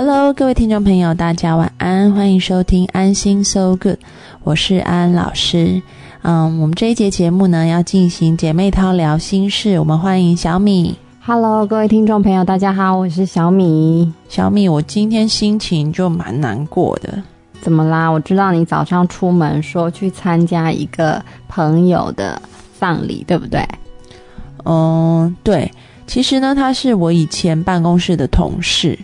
Hello，各位听众朋友，大家晚安，欢迎收听安心 So Good，我是安安老师。嗯，我们这一节节目呢要进行姐妹淘聊心事，我们欢迎小米。Hello，各位听众朋友，大家好，我是小米。小米，我今天心情就蛮难过的。怎么啦？我知道你早上出门说去参加一个朋友的葬礼，对不对？嗯，对，其实呢，他是我以前办公室的同事，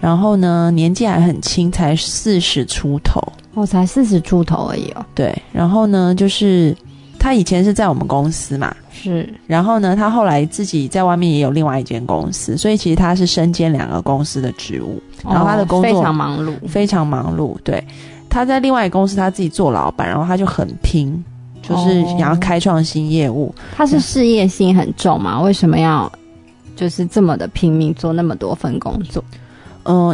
然后呢，年纪还很轻，才四十出头。我、才四十出头而已哦。对，然后呢，就是他以前是在我们公司嘛，是，然后呢，他后来自己在外面也有另外一间公司，所以其实他是身兼两个公司的职务，然后他的工作哦非常忙碌。非常忙碌。对，他在另外一个公司他自己做老板，然后他就很拼，就是哦想要开创新业务。他是事业心很重嘛？为什么要就是这么的拼命做那么多份工作？嗯、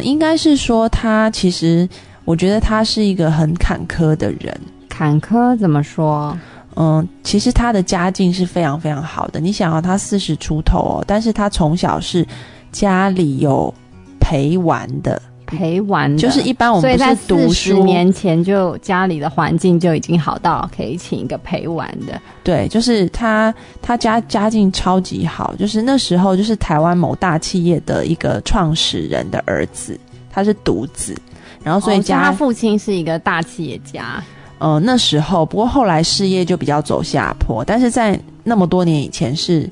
应该是说他其实，我觉得他是一个很坎坷的人。坎坷怎么说？嗯，其实他的家境是非常非常好的。你想啊，他四十出头哦，但是他从小是家里有陪玩的，陪玩的就是一般我们不是读书，年前就家里的环境就已经好到可以请一个陪玩的。对，就是他他家家境超级好，就是那时候就是台湾某大企业的一个创始人的儿子，他是独子，然后所以哦家、他父亲是一个大企业家。呃那时候，不过后来事业就比较走下坡，但是在那么多年以前是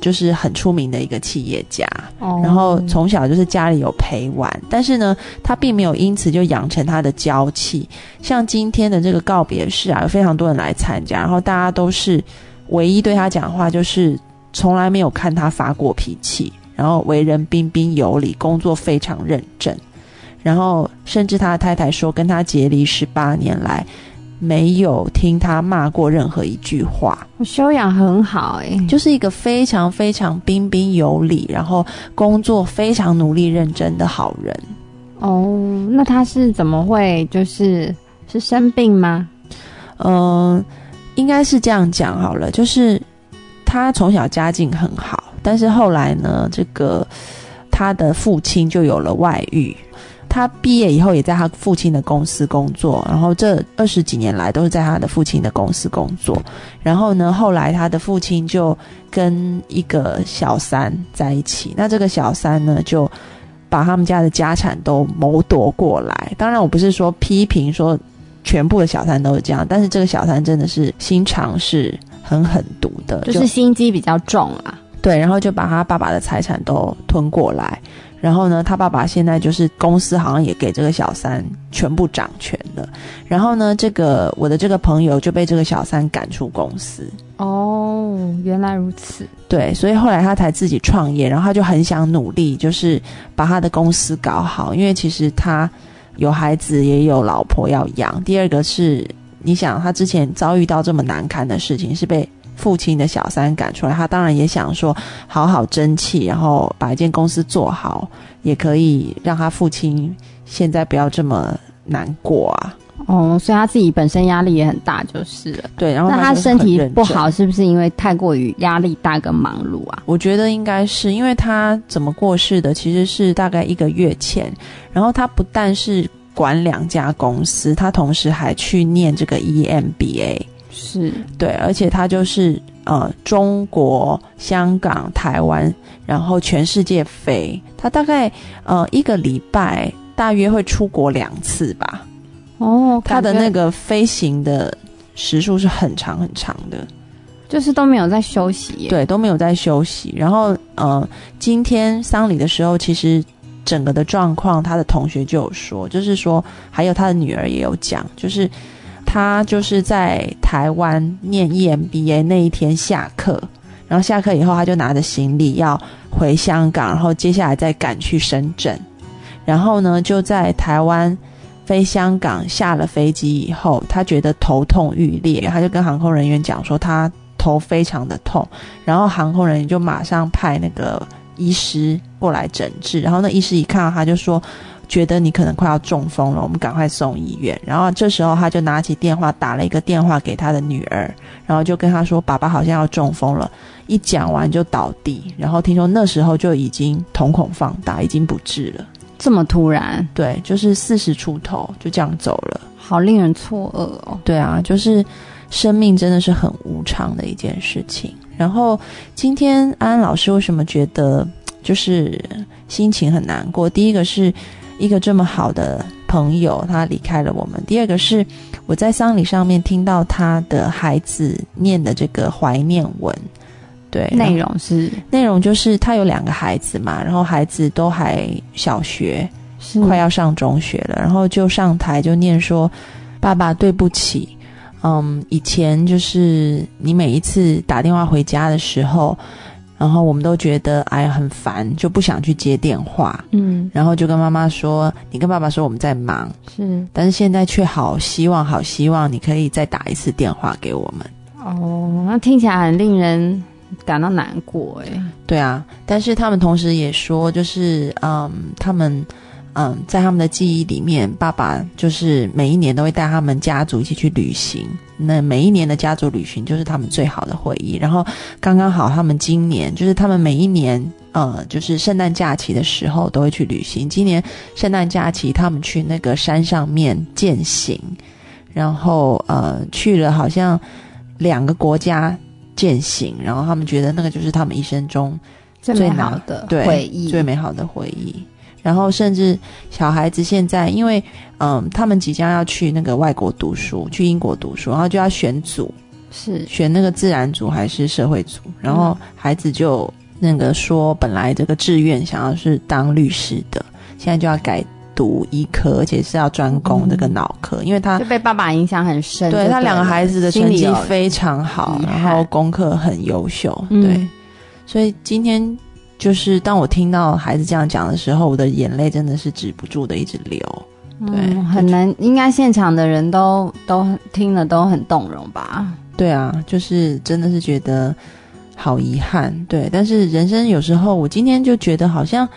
就是很出名的一个企业家，哦然后从小就是家里有陪玩，但是呢，他并没有因此就养成他的娇气。像今天的这个告别式啊，有非常多人来参加，然后大家都是唯一对他讲话就是从来没有看他发过脾气，然后为人彬彬有礼，工作非常认真，然后甚至他的太太说，跟他结离十八年来。没有听他骂过任何一句话，我修养很好哎、就是一个非常非常彬彬有礼，然后工作非常努力认真的好人。哦，那他是怎么会就是是生病吗？嗯、应该是这样讲好了，就是他从小家境很好，但是后来呢，这个他的父亲就有了外遇。他毕业以后也在他父亲的公司工作，然后这二十几年来都是在他的父亲的公司工作。然后呢，后来他的父亲就跟一个小三在一起，那这个小三呢就把他们家的家产都谋夺过来。当然，我不是说批评说全部的小三都是这样，但是这个小三真的是心肠是很狠毒的，就是心机比较重啊。对，然后就把他爸爸的财产都吞过来。然后呢，他爸爸现在就是公司好像也给这个小三全部掌权了。然后呢，这个我的这个朋友就被这个小三赶出公司。哦，原来如此。对，所以后来他才自己创业，然后他就很想努力，就是把他的公司搞好，因为其实他有孩子，也有老婆要养。第二个是，你想他之前遭遇到这么难堪的事情，是被父亲的小三赶出来，他当然也想说好好争气，然后把一间公司做好，也可以让他父亲现在不要这么难过啊。哦，所以他自己本身压力也很大，就是了。对，然后那他就是身体不好，是不是因为太过于压力大跟忙碌啊？我觉得应该是因为他怎么过世的，其实是大概一个月前。然后他不但是管两家公司，他同时还去念这个 E EMBA，是对，而且他就是呃中国、香港、台湾，然后全世界飞。他大概呃一个礼拜大约会出国两次吧。哦，他的那个飞行的时数是很长很长的。就是都没有在休息耶。对，都没有在休息。然后，呃，今天丧礼的时候，其实整个的状况，他的同学就有说，就是说，还有他的女儿也有讲，就是他就是在台湾念 EMBA 那一天下课，然后下课以后，他就拿着行李要回香港，然后接下来再赶去深圳，然后呢，就在台湾。飞香港下了飞机以后，他觉得头痛欲裂，他就跟航空人员讲说他头非常的痛，然后航空人员就马上派那个医师过来诊治，然后那医师一看到他就说，觉得你可能快要中风了，我们赶快送医院。然后这时候他就拿起电话打了一个电话给他的女儿，然后就跟他说，爸爸好像要中风了。一讲完就倒地，然后听说那时候就已经瞳孔放大，已经不治了。这么突然，对，就是四十出头就这样走了，好令人错愕哦。对啊，就是生命真的是很无常的一件事情。然后今天安安老师为什么觉得就是心情很难过？第一个是一个这么好的朋友他离开了我们，第二个是我在丧礼上面听到他的孩子念的这个怀念文。对，内容是？内容就是他有两个孩子嘛，然后孩子都还小学，是。快要上中学了，然后就上台就念说：“爸爸对不起，嗯，以前就是你每一次打电话回家的时候，然后我们都觉得哎呀很烦，就不想去接电话，嗯然后就跟妈妈说，你跟爸爸说我们在忙，是但是现在却好希望好希望你可以再打一次电话给我们。”哦，那听起来很令人感到难过哎。对啊，但是他们同时也说，就是嗯，他们嗯，在他们的记忆里面，爸爸就是每一年都会带他们家族一起去旅行。那每一年的家族旅行就是他们最好的回忆。然后刚刚好，他们今年就是他们每一年呃，就是圣诞假期的时候都会去旅行。今年圣诞假期，他们去那个山上面践行，然后呃，去了好像两个国家践行，然后他们觉得那个就是他们一生中。最好的对回忆，最美好的回忆。然后甚至小孩子现在，因为嗯，他们即将要去那个外国读书，去英国读书，然后就要选组，是选那个自然组还是社会组。然后孩子就那个说，本来这个志愿想要是当律师的，现在就要改读医科，而且是要专攻这个脑科，因为他就被爸爸影响很深。就对他两个孩子的成绩非常好，然后功课很优秀，嗯对，所以今天就是当我听到孩子这样讲的时候，我的眼泪真的是止不住的一直流。对嗯，很难，应该现场的人都都听了都很动容吧？对啊，就是真的是觉得好遗憾，对。但是人生有时候，我今天就觉得好像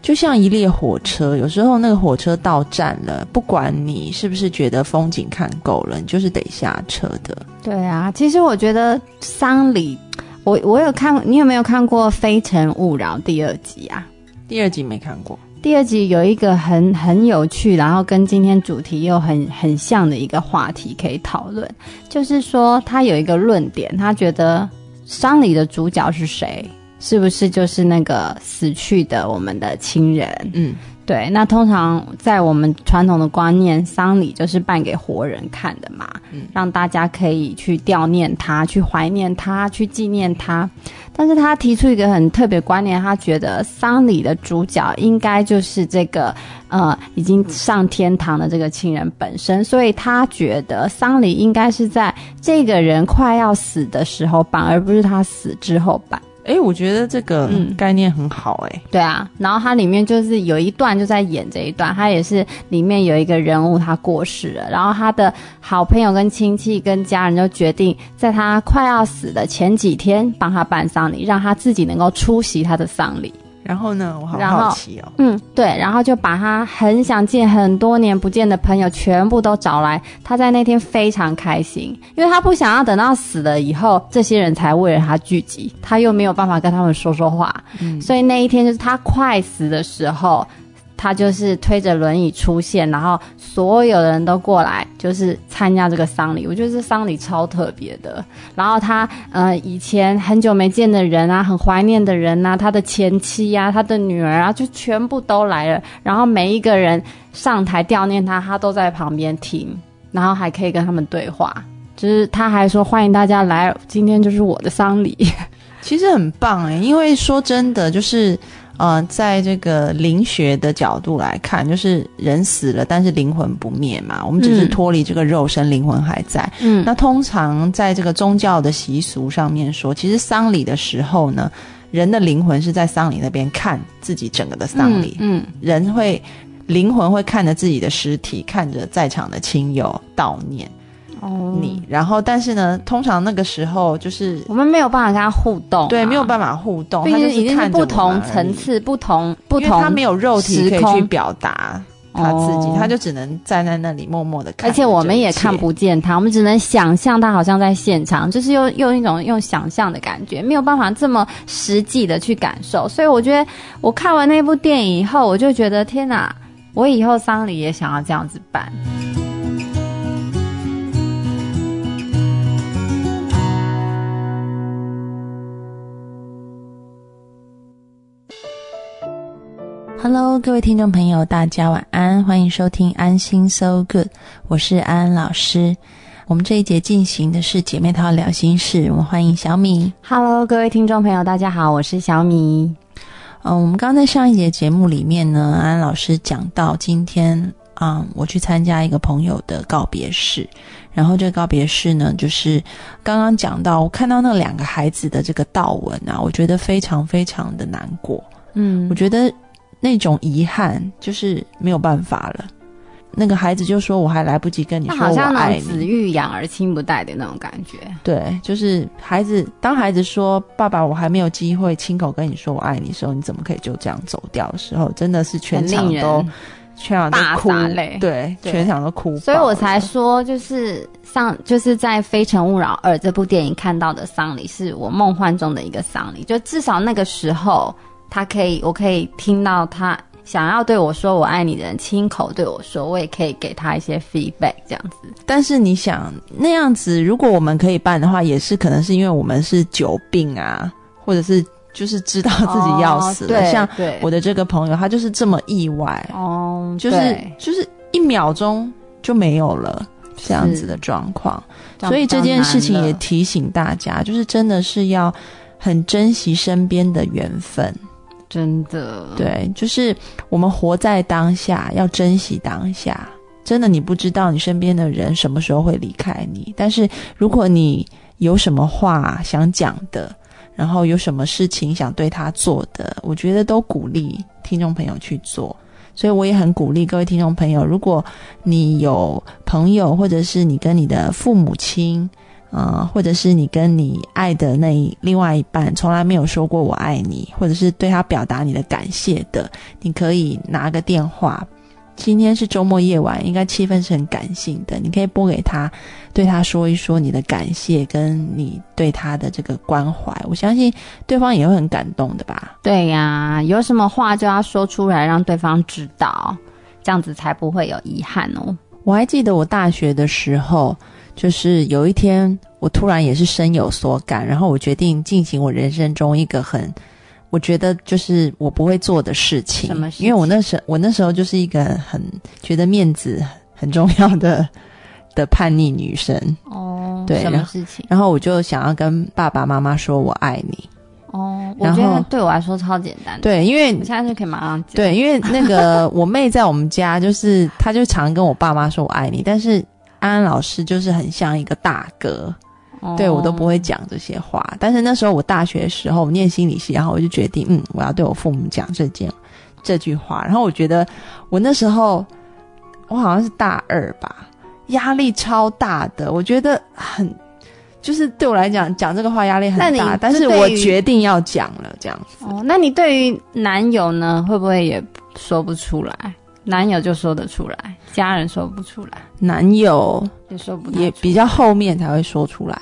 就像一列火车，有时候那个火车到站了，不管你是不是觉得风景看够了，你就是得下车的。对啊，其实我觉得丧礼，我我有看，你有没有看过《非诚勿扰》第二集啊？第二集没看过，第二集有一个很很有趣，然后跟今天主题又很很像的一个话题可以讨论，就是说他有一个论点，他觉得丧礼的主角是谁？是不是就是那个死去的我们的亲人？嗯，对，那通常在我们传统的观念，丧礼就是办给活人看的嘛，嗯让大家可以去悼念他、去怀念他、去纪念他。但是他提出一个很特别观念，他觉得丧礼的主角应该就是这个呃已经上天堂的这个亲人本身，所以他觉得丧礼应该是在这个人快要死的时候办，而不是他死之后办。哎，我觉得这个嗯概念很好、哎、对啊，然后它里面就是有一段就在演这一段，它也是里面有一个人物他过世了，然后他的好朋友跟亲戚跟家人就决定在他快要死的前几天帮他办丧礼，让他自己能够出席他的丧礼。然后呢，我好好奇哦。嗯，对，然后就把他很想见、很多年不见的朋友全部都找来。他在那天非常开心，因为他不想要等到死了以后，这些人才为了他聚集，他又没有办法跟他们说说话，嗯所以那一天就是他快死的时候。他就是推着轮椅出现，然后所有的人都过来，就是参加这个丧礼。我觉得这丧礼超特别的。然后他呃以前很久没见的人啊，很怀念的人啊，他的前妻啊，他的女儿啊，就全部都来了。然后每一个人上台悼念他，他都在旁边听，然后还可以跟他们对话。就是他还说欢迎大家来，今天就是我的丧礼。其实很棒哎，因为说真的，就是呃，在这个灵学的角度来看，就是人死了，但是灵魂不灭嘛，我们只是嗯脱离这个肉身，灵魂还在。嗯。那通常在这个宗教的习俗上面说，其实丧礼的时候呢，人的灵魂是在丧礼那边看自己整个的丧礼，嗯，人会灵魂会看着自己的尸体，看着在场的亲友悼念哦你，然后但是呢，通常那个时候就是我们没有办法跟他互动啊、对没有办法互动，他就已经不同层。次、不同不因为他没有肉体可以去表达他自己，哦他就只能站在那里默默的看。而且我们也看。不见他，我们只能想象他好像在现场，就是用用一种用想象的感觉，没有办法这么实际的去感受。所以我觉得我看完那部电影以后，我就觉得天哪，我以后丧礼也想要这样子办。Hello，各位听众朋友，大家晚安，欢迎收听安心 So Good，我是安安老师。我们这一节进行的是姐妹淘聊心事，我们欢迎小米。Hello，各位听众朋友，大家好，我是小米。嗯，我们刚刚在上一节节目里面呢，安安老师讲到今天，嗯，我去参加一个朋友的告别式，然后这个告别式呢，就是刚刚讲到，我看到那两个孩子的这个悼文啊，我觉得非常非常的难过。嗯我觉得那种遗憾就是没有办法了。那个孩子就说：“我还来不及跟你说我那好像子。欲养而亲不待的那种感觉。”对，就是孩子，当孩子说“爸爸，我还没有机会亲口跟你说我爱你”的时候，你怎么可以就这样走掉的时候，真的是全场都全场大都哭对，对全场都哭，所以我才说，就是像就是在《非诚勿扰二》这部电影看到的丧礼，是我梦幻中的一个丧礼。就至少那个时候，他可以，我可以听到他想要对我说“我爱你”的人亲口对我说，我也可以给他一些 feedback，这样子。但是你想那样子，如果我们可以办的话，也是可能是因为我们是久病啊，或者是就是知道自己要死了。像我的这个朋友，他就是这么意外，哦，就是就是一秒钟就没有了这样子的状况。所以这件事情也提醒大家，就是真的是要很珍惜身边的缘分。真的对，就是我们活在当下，要珍惜当下。真的，你不知道你身边的人什么时候会离开你。但是，如果你有什么话想讲的，然后有什么事情想对他做的，我觉得都鼓励听众朋友去做。所以，我也很鼓励各位听众朋友，如果你有朋友，或者是你跟你的父母亲，呃，或者是你跟你爱的那一另外一半从来没有说过我爱你，或者是对他表达你的感谢的，你可以拿个电话。今天是周末夜晚，应该气氛是很感性的，你可以拨给他，对他说一说你的感谢跟你对他的这个关怀，我相信对方也会很感动的吧。对呀、有什么话就要说出来，让对方知道，这样子才不会有遗憾哦。我还记得我大学的时候，就是有一天我突然也是深有所感，然后我决定进行我人生中一个很，我觉得就是我不会做的事情。什么事情因为我那时我那时候就是一个很觉得面子很重要的的叛逆女生，哦，对什么事情？然后我就想要跟爸爸妈妈说我爱你。哦，我然后觉得对我来说超简单的。对，因为我现在就可以马上讲。对，因为那个我妹在我们家，就是她就常跟我爸妈说我爱你，但是安安老师就是很像一个大哥，哦对我都不会讲这些话。但是那时候我大学的时候我念心理系，然后我就决定，嗯，我要对我父母讲这件这句话。然后我觉得我那时候我好像是大二吧，压力超大的，我觉得很。就是对我来讲，讲这个话压力很大，但是我决定要讲了，这样子。哦，那你对于男友呢，会不会也说不出来？男友就说得出来，家人说不出来，男友也说不出也比较后面才会说出来，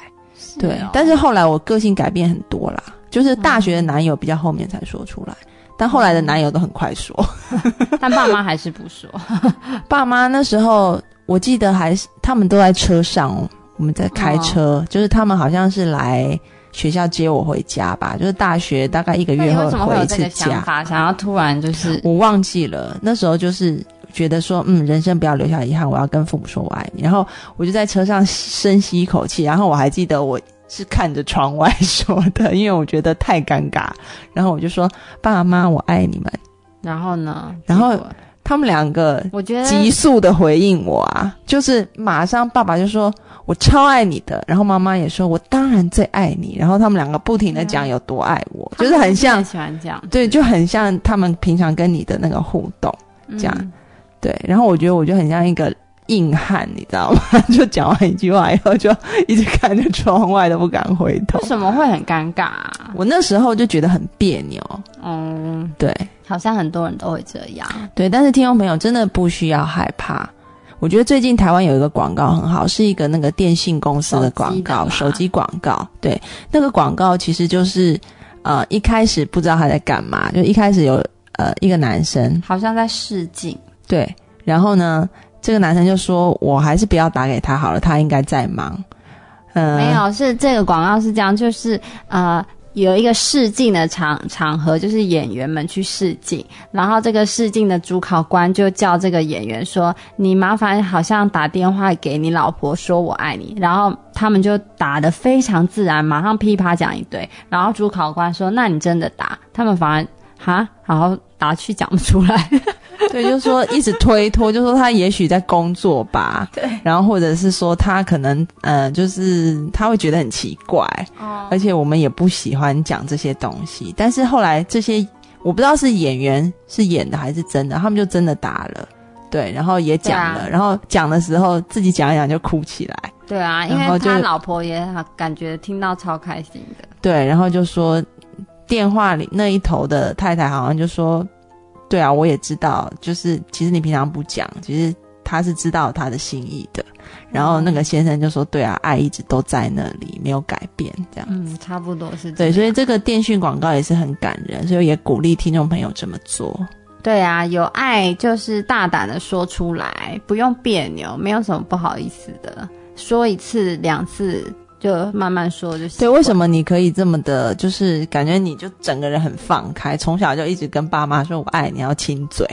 对。哦但是后来我个性改变很多啦，就是大学的男友比较后面才说出来，但后来的男友都很快说。但爸妈还是不说。爸妈那时候我记得还是他们都在车上哦，我们在开车，就是他们好像是来学校接我回家吧，就是大学大概一个月后回一次有这个想家。法，想要突然就是我忘记了，那时候就是觉得说，嗯，人生不要留下遗憾，我要跟父母说我爱你。然后我就在车上深吸一口气，然后我还记得我是看着窗外说的，因为我觉得太尴尬。然后我就说：“爸妈，我爱你们。然后呢？然后结果”他们两个我觉得急速的回应我啊，就是马上爸爸就说：“我超爱你的。”然后妈妈也说：“我当然最爱你。”然后他们两个不停的讲有多爱我，就是很像，喜欢这样，对，就很像他们平常跟你的那个互动。嗯这样对，然后我觉得我就很像一个硬汉，你知道吗？就讲完一句话以后，就一直看着窗外都不敢回头为。什么会很尴尬、啊？我那时候就觉得很别扭，嗯，对，好像很多人都会这样。对，但是听众朋友真的不需要害怕。我觉得最近台湾有一个广告很好，是一个那个电信公司的广告，手机广告。对，那个广告其实就是呃一开始不知道他在干嘛，就一开始有呃一个男生好像在试镜，对，然后呢这个男生就说：“我还是不要打给他好了，他应该在忙。”嗯，没有，是这个广告是这样，就是呃。有一个试镜的场场合，就是演员们去试镜，然后这个试镜的主考官就叫这个演员说：“你麻烦好像打电话给你老婆说我爱你。”然后他们就打得非常自然，马上噼啪讲一堆。然后主考官说：“那你真的打？”他们反而哈，然后打去讲不出来。对，就是说一直推脱，就说他也许在工作吧。对，然后或者是说他可能呃，就是他会觉得很奇怪。哦。而且我们也不喜欢讲这些东西。但是后来这些我不知道是演员是演的还是真的，他们就真的打了。对，然后也讲了，然后讲的时候自己讲一讲就哭起来。对啊，因为他老婆也感觉听到超开心的。对，然后就说电话里那一头的太太好像就说。对啊，我也知道，就是其实你平常不讲，其实他是知道他的心意的。然后那个先生就说：“对啊，爱一直都在那里，没有改变。”这样，嗯，差不多是。对，所以这个电讯广告也是很感人，所以也鼓励听众朋友这么做。对啊，有爱就是大胆的说出来，不用别扭，没有什么不好意思的，说一次两次。就慢慢说就行。对，为什么你可以这么的，就是感觉你就整个人很放开，从小就一直跟爸妈说我爱你，要亲嘴。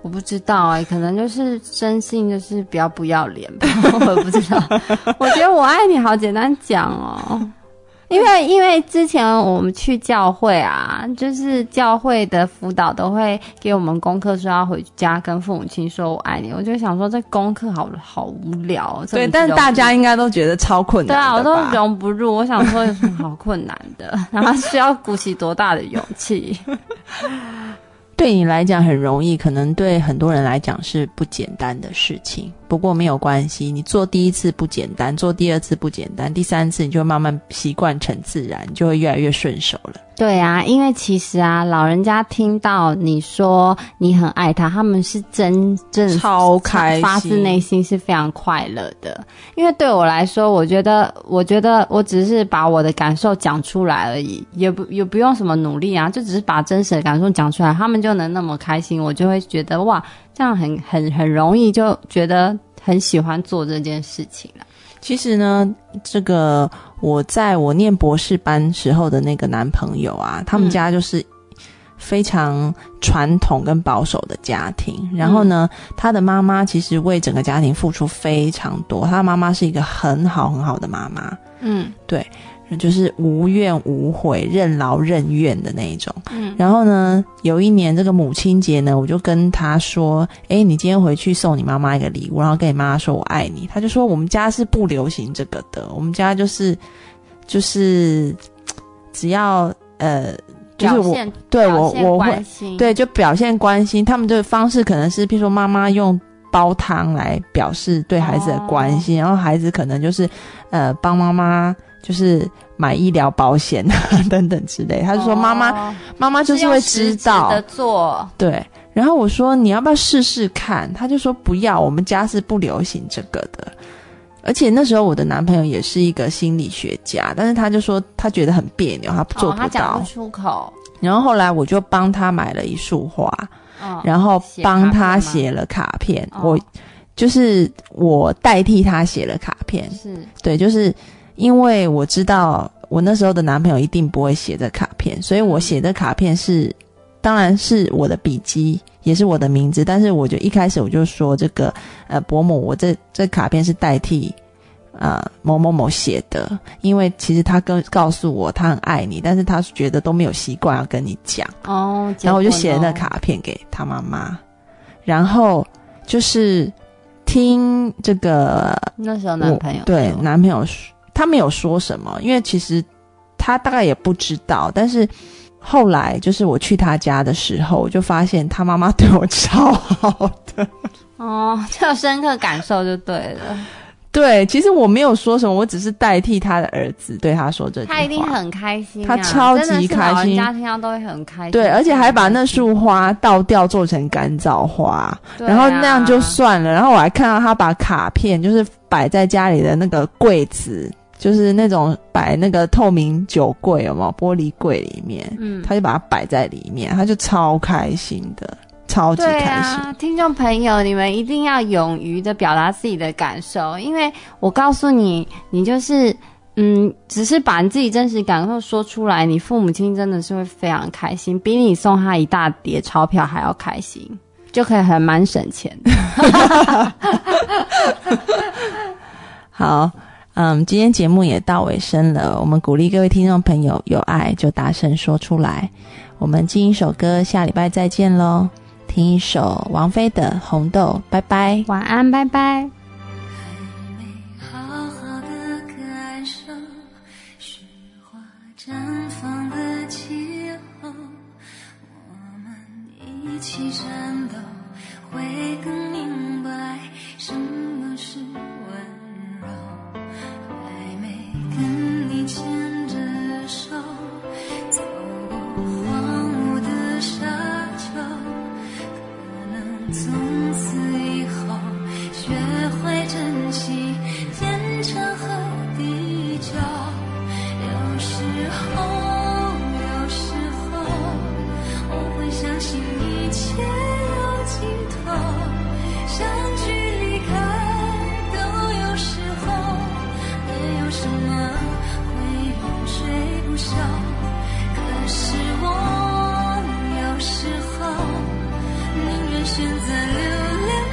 我不知道哎，可能就是生性就是比较不要脸吧，我不知道。我觉得我爱你好简单讲哦。因为因为之前我们去教会啊，就是教会的辅导都会给我们功课，说要回家跟父母亲说我爱你。我就想说这功课好好无聊。对，但大家应该都觉得超困难。对啊，我都融不入。我想说有什么好困难的？然后需要鼓起多大的勇气？对你来讲很容易，可能对很多人来讲是不简单的事情。不过没有关系，你做第一次不简单，做第二次不简单，第三次你就慢慢习惯成自然，你就会越来越顺手了。对啊，因为其实啊，老人家听到你说你很爱他，他们是真正超开心，发自内心是非常快乐的。因为对我来说，我觉得，我觉得我只是把我的感受讲出来而已，也不也不用什么努力啊，就只是把真实的感受讲出来，他们就能那么开心，我就会觉得哇，这样很很很容易就觉得很喜欢做这件事情了。其实呢，这个我在我念博士班时候的那个男朋友啊，他们家就是非常传统跟保守的家庭。然后呢，他的妈妈其实为整个家庭付出非常多，他的妈妈是一个很好很好的妈妈。嗯，对。就是无怨无悔、任劳任怨的那一种。嗯，然后呢，有一年这个母亲节呢，我就跟他说：“哎，你今天回去送你妈妈一个礼物，然后跟你妈妈说我爱你。”他就说：“我们家是不流行这个的，我们家就是就是只要呃，就是我对我我会对就表现关心。他们的方式可能是，譬如说妈妈用煲汤来表示对孩子的关心，然后孩子可能就是呃帮妈妈。”就是买医疗保险啊 等等之类，他就说妈妈妈妈就是会知道的做对，然后我说你要不要试试看？他就说不要，我们家是不流行这个的。而且那时候我的男朋友也是一个心理学家，但是他就说他觉得很别扭，他做不到出口。然后后来我就帮他买了一束花，然后帮他写了卡片。我就是我代替他写了卡片，是对，就是。因为我知道我那时候的男朋友一定不会写这卡片，所以我写的卡片是，当然是我的笔记，也是我的名字。但是我就一开始我就说这个，呃，伯母，我这这卡片是代替，呃，某某某写的，因为其实他跟告诉我他很爱你，但是他觉得都没有习惯要跟你讲哦，然后我就写了那卡片给他妈妈，然后就是听这个那时候男朋友对男朋友说。他没有说什么，因为其实他大概也不知道。但是后来，就是我去他家的时候，我就发现他妈妈对我超好的。哦，就有深刻感受就对了。对，其实我没有说什么，我只是代替他的儿子对他说这句话。他一定很开心、啊，他超级开心家听到都会很开心。对，而且还把那束花倒掉做成干燥花，啊然后那样就算了。然后我还看到他把卡片就是摆在家里的那个柜子，就是那种摆那个透明酒柜，有没有玻璃柜里面，嗯，他就把它摆在里面，他就超开心的，超级对开心。啊，听众朋友，你们一定要勇于的表达自己的感受，因为我告诉你，你就是。嗯，只是把你自己真实感受说出来，你父母亲真的是会非常开心，比你送他一大叠钞票还要开心，就可以很蛮省钱的。好，嗯，今天节目也到尾声了，我们鼓励各位听众朋友有爱就大声说出来。我们进一首歌，下礼拜再见喽。听一首王菲的《红豆》，拜拜。晚安，拜拜。一起战斗，会更明白选择留恋